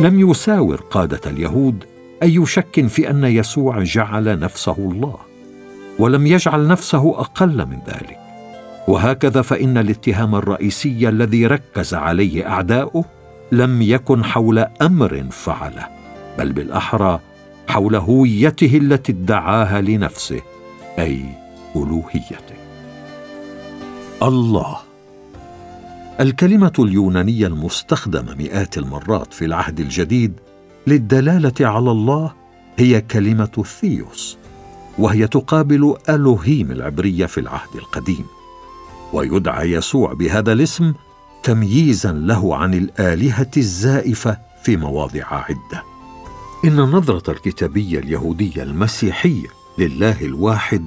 لم يساور قادة اليهود أي شك في أن يسوع جعل نفسه الله ولم يجعل نفسه أقل من ذلك. وهكذا فإن الاتهام الرئيسي الذي ركز عليه أعداؤه لم يكن حول أمر فعله بل بالأحرى حول هويته التي ادعاها لنفسه أي ألوهيته. الله الكلمة اليونانية المستخدمه مئات المرات في العهد الجديد للدلالة على الله هي كلمة ثيوس وهي تقابل ألوهيم العبرية في العهد القديم ويدعى يسوع بهذا الاسم تمييزا له عن الآلهة الزائفة في مواضع عدة. إن النظره الكتابية اليهودية المسيحية لله الواحد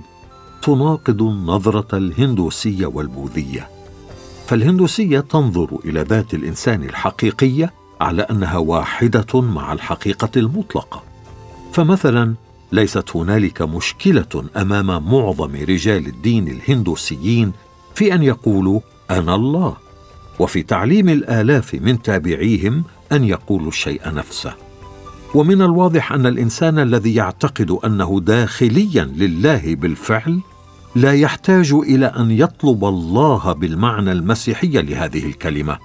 تناقض النظره الهندوسية والبوذية. فالهندوسية تنظر إلى ذات الإنسان الحقيقية على أنها واحدة مع الحقيقة المطلقة. فمثلا ليست هنالك مشكلة أمام معظم رجال الدين الهندوسيين في أن يقولوا أنا الله وفي تعليم الآلاف من تابعيهم أن يقولوا الشيء نفسه. ومن الواضح أن الإنسان الذي يعتقد أنه داخليا لله بالفعل لا يحتاج إلى أن يطلب الله بالمعنى المسيحي لهذه الكلمة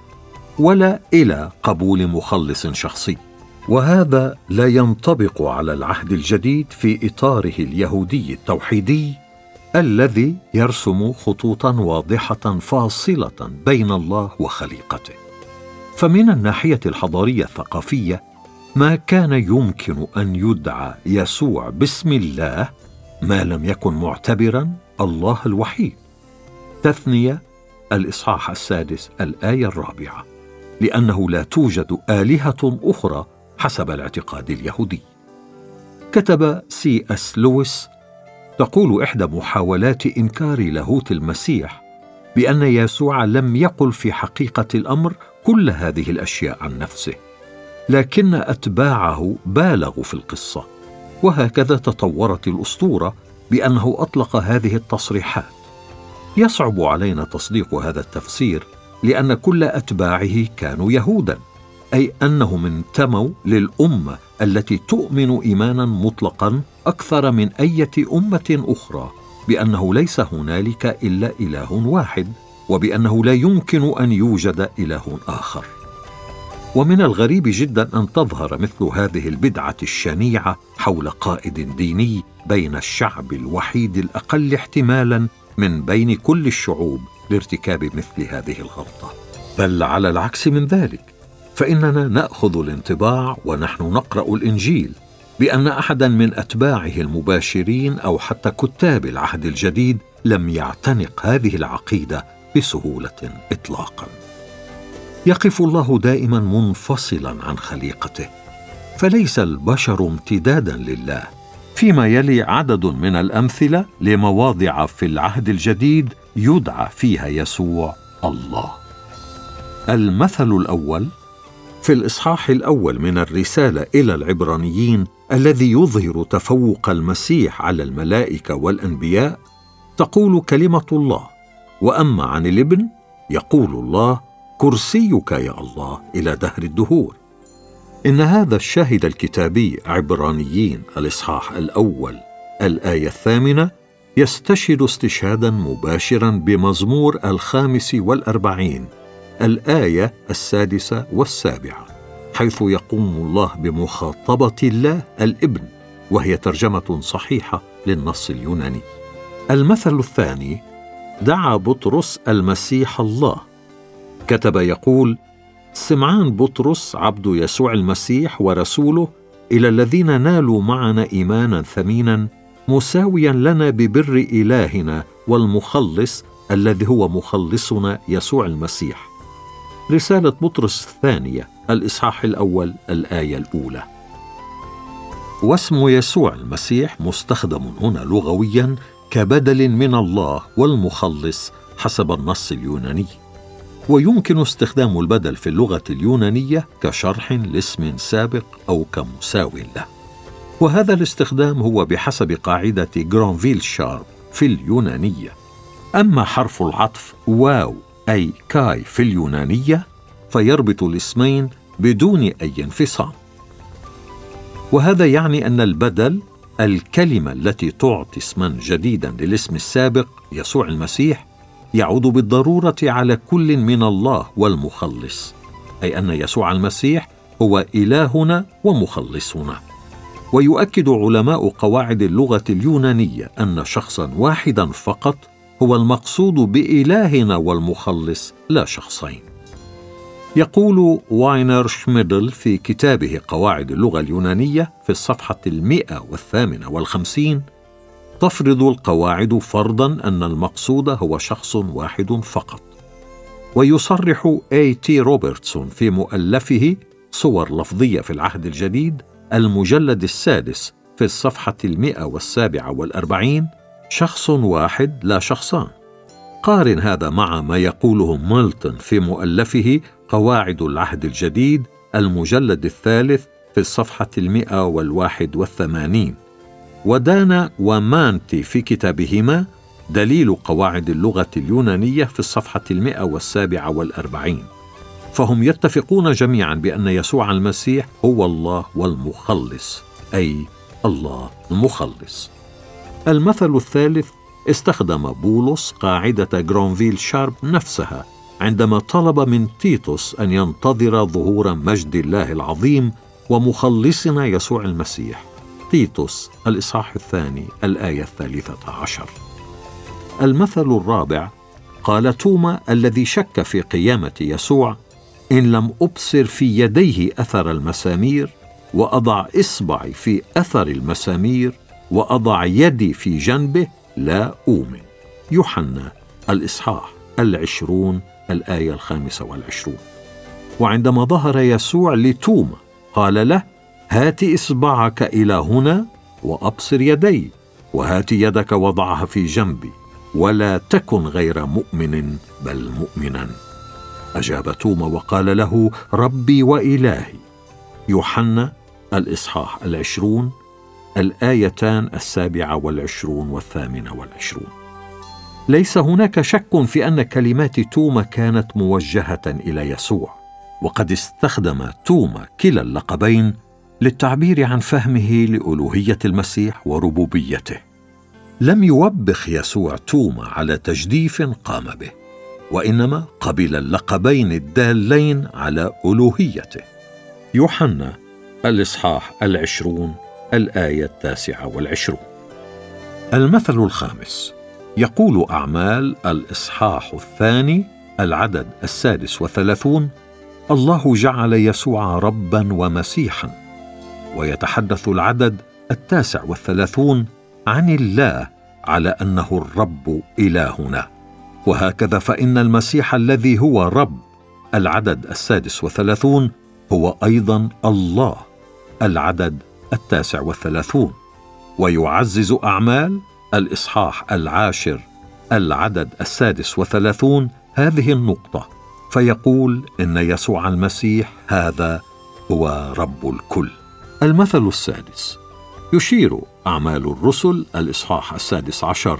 ولا إلى قبول مخلص شخصي. وهذا لا ينطبق على العهد الجديد في إطاره اليهودي التوحيدي الذي يرسم خطوطا واضحة فاصلة بين الله وخليقته. فمن الناحية الحضارية الثقافية ما كان يمكن أن يدعى يسوع باسم الله ما لم يكن معتبرا الله الوحيد. تثنية الإصحاح السادس الآية الرابعة. لأنه لا توجد آلهة أخرى حسب الاعتقاد اليهودي. كتب سي إس لويس تقول إحدى محاولات إنكار لاهوت المسيح بأن يسوع لم يقل في حقيقة الأمر كل هذه الأشياء عن نفسه لكن أتباعه بالغوا في القصة. وهكذا تطورت الأسطورة بأنه أطلق هذه التصريحات. يصعب علينا تصديق هذا التفسير لأن كل أتباعه كانوا يهودا أي أنهم انتموا للأمة التي تؤمن إيمانا مطلقا أكثر من أية أمة أخرى بأنه ليس هنالك إلا إله واحد وبأنه لا يمكن أن يوجد إله آخر. ومن الغريب جدا أن تظهر مثل هذه البدعة الشنيعة حول قائد ديني بين الشعب الوحيد الأقل احتمالا من بين كل الشعوب لارتكاب مثل هذه الغلطة. بل على العكس من ذلك فإننا نأخذ الانطباع ونحن نقرأ الإنجيل بأن احدا من أتباعه المباشرين أو حتى كتاب العهد الجديد لم يعتنق هذه العقيدة بسهولة اطلاقا. يقف الله دائما منفصلا عن خليقته فليس البشر امتدادا لله فيما يلي عدد من الأمثلة لمواضع في العهد الجديد يدعى فيها يسوع الله. المثل الأول في الإصحاح الأول من الرسالة إلى العبرانيين الذي يظهر تفوق المسيح على الملائكة والأنبياء تقول كلمة الله وأما عن الابن يقول الله كرسيك يا الله إلى دهر الدهور. إن هذا الشاهد الكتابي عبرانيين الإصحاح الأول الآية الثامنة يستشهد استشهادا مباشرا بمزمور الخامس والأربعين الآية السادسة والسابعة حيث يقوم الله بمخاطبة الله الإبن وهي ترجمة صحيحة للنص اليوناني. المثل الثاني دعا بطرس المسيح الله كتب يقول سمعان بطرس عبد يسوع المسيح ورسوله إلى الذين نالوا معنا إيمانا ثمينا مساويا لنا ببر إلهنا والمخلص الذي هو مخلصنا يسوع المسيح. رسالة بطرس الثانية الإصحاح الأول الآية الأولى. واسم يسوع المسيح مستخدم هنا لغويا كبدل من الله والمخلص حسب النص اليوناني. ويمكن استخدام البدل في اللغة اليونانية كشرح لاسم سابق أو كمساو له. وهذا الاستخدام هو بحسب قاعدة جرانفيل شارب في اليونانية. أما حرف العطف واو أي και في اليونانية فيربط الاسمين بدون أي انفصام. وهذا يعني أن البدل الكلمة التي تعطي اسما جديدا للاسم السابق يسوع المسيح يعود بالضرورة على كل من الله والمخلص أي أن يسوع المسيح هو إلهنا ومخلصنا. ويؤكد علماء قواعد اللغة اليونانية أن شخصا واحدا فقط هو المقصود بإلهنا والمخلص لا شخصين. يقول واينر شميدل في كتابه قواعد اللغة اليونانية في الصفحة المئة والثامنة والخمسين تفرض القواعد فرضا أن المقصود هو شخص واحد فقط. ويصرح اي تي روبرتسون في مؤلفه صور لفظية في العهد الجديد المجلد السادس في الصفحة المئة والسابعة والأربعين شخص واحد لا شخصان. قارن هذا مع ما يقوله ميلتون في مؤلفه قواعد العهد الجديد المجلد الثالث في الصفحة المئة والواحد والثمانين. ودانا ومانتي في كتابهما دليل قواعد اللغة اليونانية في الصفحة المئة والسابعة والأربعين. فهم يتفقون جميعا بأن يسوع المسيح هو الله والمخلص أي الله المخلص. المثل الثالث استخدم بولس قاعدة جرونفيل شارب نفسها عندما طلب من تيتوس أن ينتظر ظهور مجد الله العظيم ومخلصنا يسوع المسيح. تيتوس الإصحاح الثاني الآية الثالثة عشر. المثل الرابع قال توما الذي شك في قيامة يسوع إن لم أبصر في يديه أثر المسامير وأضع إصبعي في أثر المسامير وأضع يدي في جنبه لا أؤمن. يوحنا الإصحاح العشرون الآية الخامسة والعشرون. وعندما ظهر يسوع لتوما قال له هات إصبعك إلى هنا وأبصر يدي وهات يدك وضعها في جنبي ولا تكن غير مؤمن بل مؤمنا. أجاب توما وقال له ربي وإلهي. يوحنا الإصحاح العشرون الآيتان السابعة والعشرون والثامنة والعشرون. ليس هناك شك في أن كلمات توما كانت موجهة إلى يسوع وقد استخدم توما كلا اللقبين للتعبير عن فهمه لألوهية المسيح وربوبيته. لم يوبخ يسوع توما على تجديف قام به وإنما قبل اللقبين الدالين على ألوهيته. يوحنا الإصحاح العشرون الآية التاسعة والعشرون. المثل الخامس. يقول أعمال الإصحاح الثاني العدد السادس والثلاثون الله جعل يسوع ربا ومسيحا ويتحدث العدد التاسع والثلاثون عن الله على أنه الرب إلهنا. وهكذا فإن المسيح الذي هو رب العدد السادس والثلاثون هو أيضا الله العدد التاسع والثلاثون. ويعزز أعمال الإصحاح العاشر العدد السادس وثلاثون هذه النقطة فيقول إن يسوع المسيح هذا هو رب الكل. المثل السادس. يشير أعمال الرسل الإصحاح السادس عشر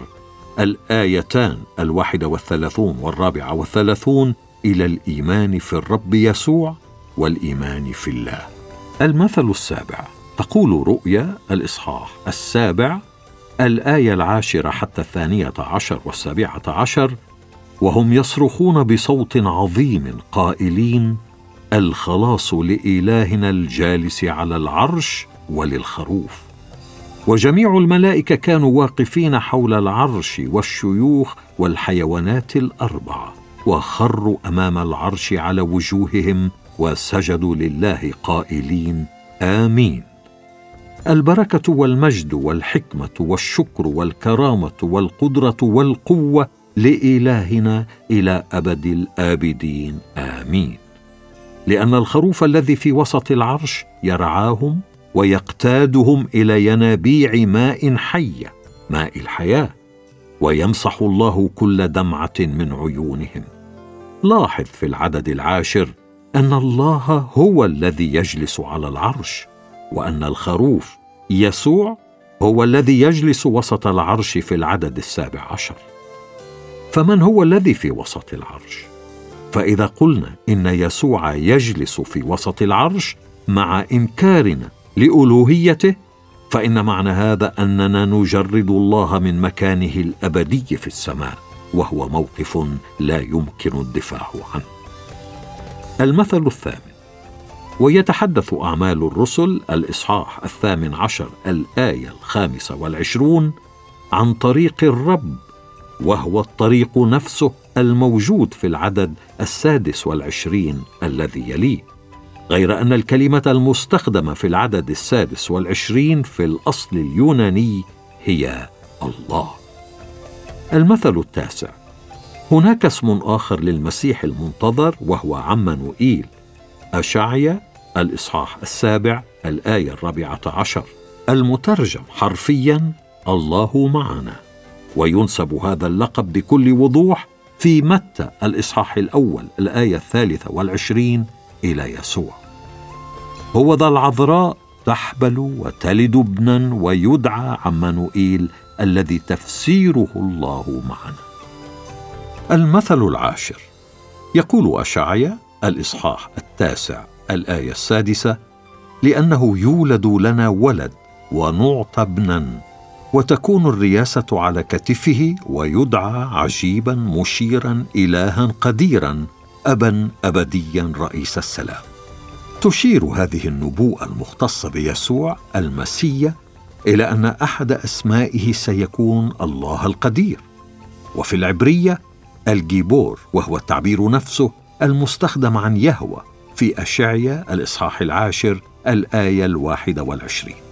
الآيتان الواحدة والثلاثون والرابعة والثلاثون إلى الإيمان في الرب يسوع والإيمان في الله. المثل السابع. تقول رؤيا الإصحاح السابع الآية العاشرة حتى الثانية عشر والسابعة عشر وهم يصرخون بصوت عظيم قائلين الخلاص لإلهنا الجالس على العرش وللخروف. وجميع الملائكة كانوا واقفين حول العرش والشيوخ والحيوانات الاربعه وخروا أمام العرش على وجوههم وسجدوا لله قائلين آمين. البركة والمجد والحكمة والشكر والكرامة والقدرة والقوة لإلهنا إلى أبد الآبدين آمين. لأن الخروف الذي في وسط العرش يرعاهم ويقتادهم إلى ينابيع ماء حيه ماء الحياة ويمسح الله كل دمعة من عيونهم. لاحظ في العدد العاشر أن الله هو الذي يجلس على العرش وأن الخروف يسوع هو الذي يجلس وسط العرش في العدد السابع عشر. فمن هو الذي في وسط العرش؟ فإذا قلنا إن يسوع يجلس في وسط العرش مع إنكارنا لألوهيته فإن معنى هذا أننا نجرد الله من مكانه الأبدي في السماء وهو موقف لا يمكن الدفاع عنه. المثل الثامن. ويتحدث أعمال الرسل الإصحاح الثامن عشر الآية الخامسة والعشرون عن طريق الرب وهو الطريق نفسه. الموجود في العدد السادس والعشرين الذي يليه غير أن الكلمة المستخدمة في العدد السادس والعشرين في الأصل اليوناني هي الله. المثل التاسع هناك اسم آخر للمسيح المنتظر وهو عمانوئيل أشعيا الإصحاح السابع الآية الرابعة عشر. المترجم حرفيا الله معنا وينسب هذا اللقب بكل وضوح في متى الإصحاح الأول الآية الثالثة والعشرين إلى يسوع. هو ذا العذراء تحبل وتلد ابنا ويدعى عمانوئيل الذي تفسيره الله معنا. المثل العاشر. يقول أشعيا الإصحاح التاسع الآية السادسة لأنه يولد لنا ولد ونعطى ابنا وتكون الرياسة على كتفه ويدعى عجيبا مشيرا إلها قديرا أبا أبديا رئيس السلام. تشير هذه النبوءة المختصة بيسوع المسيا إلى أن أحد أسمائه سيكون الله القدير. وفي العبرية الجيبور وهو التعبير نفسه المستخدم عن يهوى في أشعيا الإصحاح العاشر الآية الواحدة والعشرين.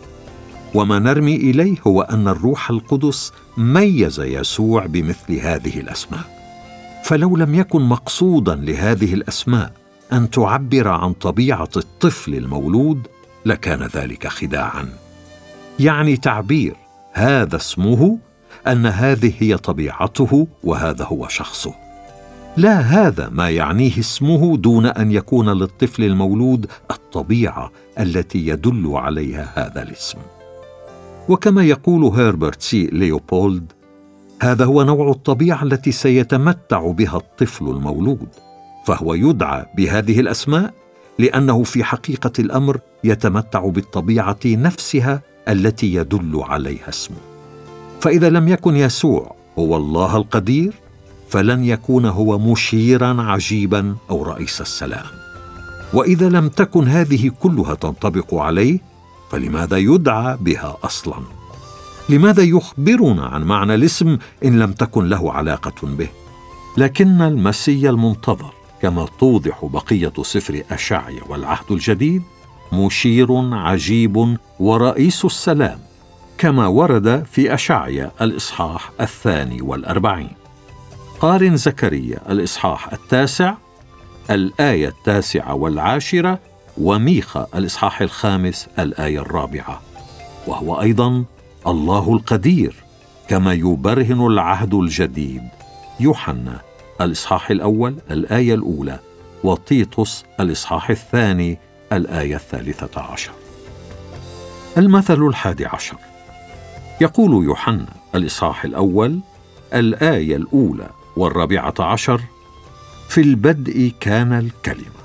وما نرمي إليه هو أن الروح القدس ميز يسوع بمثل هذه الأسماء. فلو لم يكن مقصودا لهذه الأسماء أن تعبر عن طبيعة الطفل المولود لكان ذلك خداعا. يعني تعبير هذا اسمه أن هذه هي طبيعته وهذا هو شخصه. لا هذا ما يعنيه اسمه دون أن يكون للطفل المولود الطبيعة التي يدل عليها هذا الاسم. وكما يقول هيربرت سي ليوبولد هذا هو نوع الطبيعة التي سيتمتع بها الطفل المولود فهو يدعى بهذه الأسماء لأنه في حقيقة الأمر يتمتع بالطبيعة نفسها التي يدل عليها اسمه. فإذا لم يكن يسوع هو الله القدير فلن يكون هو مشيرا عجيبا أو رئيس السلام. وإذا لم تكن هذه كلها تنطبق عليه فلماذا يدعى بها أصلا؟ لماذا يخبرنا عن معنى الاسم إن لم تكن له علاقة به؟ لكن المسيا المنتظر كما توضح بقية سفر أشعيا والعهد الجديد مشير عجيب ورئيس السلام كما ورد في أشعيا الإصحاح الثاني والأربعين. قارن زكريا الإصحاح التاسع الآية التاسعة والعاشرة وميخا الإصحاح الخامس الآية الرابعة. وهو أيضا الله القدير كما يبرهن العهد الجديد. يوحنا الإصحاح الأول الآية الأولى وطيطس الإصحاح الثاني الآية الثالثة عشر. المثل الحادي عشر. يقول يوحنا الإصحاح الأول الآية الأولى والرابعة عشر في البدء كان الكلمة.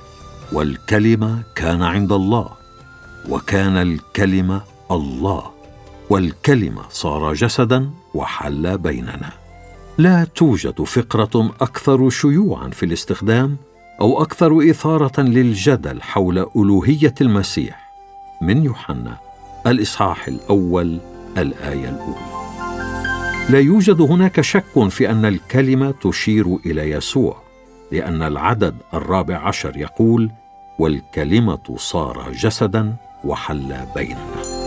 والكلمة كان عند الله وكان الكلمة الله والكلمة صار جسدا وحل بيننا. لا توجد فقرة أكثر شيوعا في الاستخدام أو أكثر إثارة للجدل حول ألوهية المسيح. من يوحنا الإصحاح الأول الآية الأولى. لا يوجد هناك شك في أن الكلمة تشير إلى يسوع لأن العدد الرابع عشر يقول والكلمة صار جسدا وحل بيننا.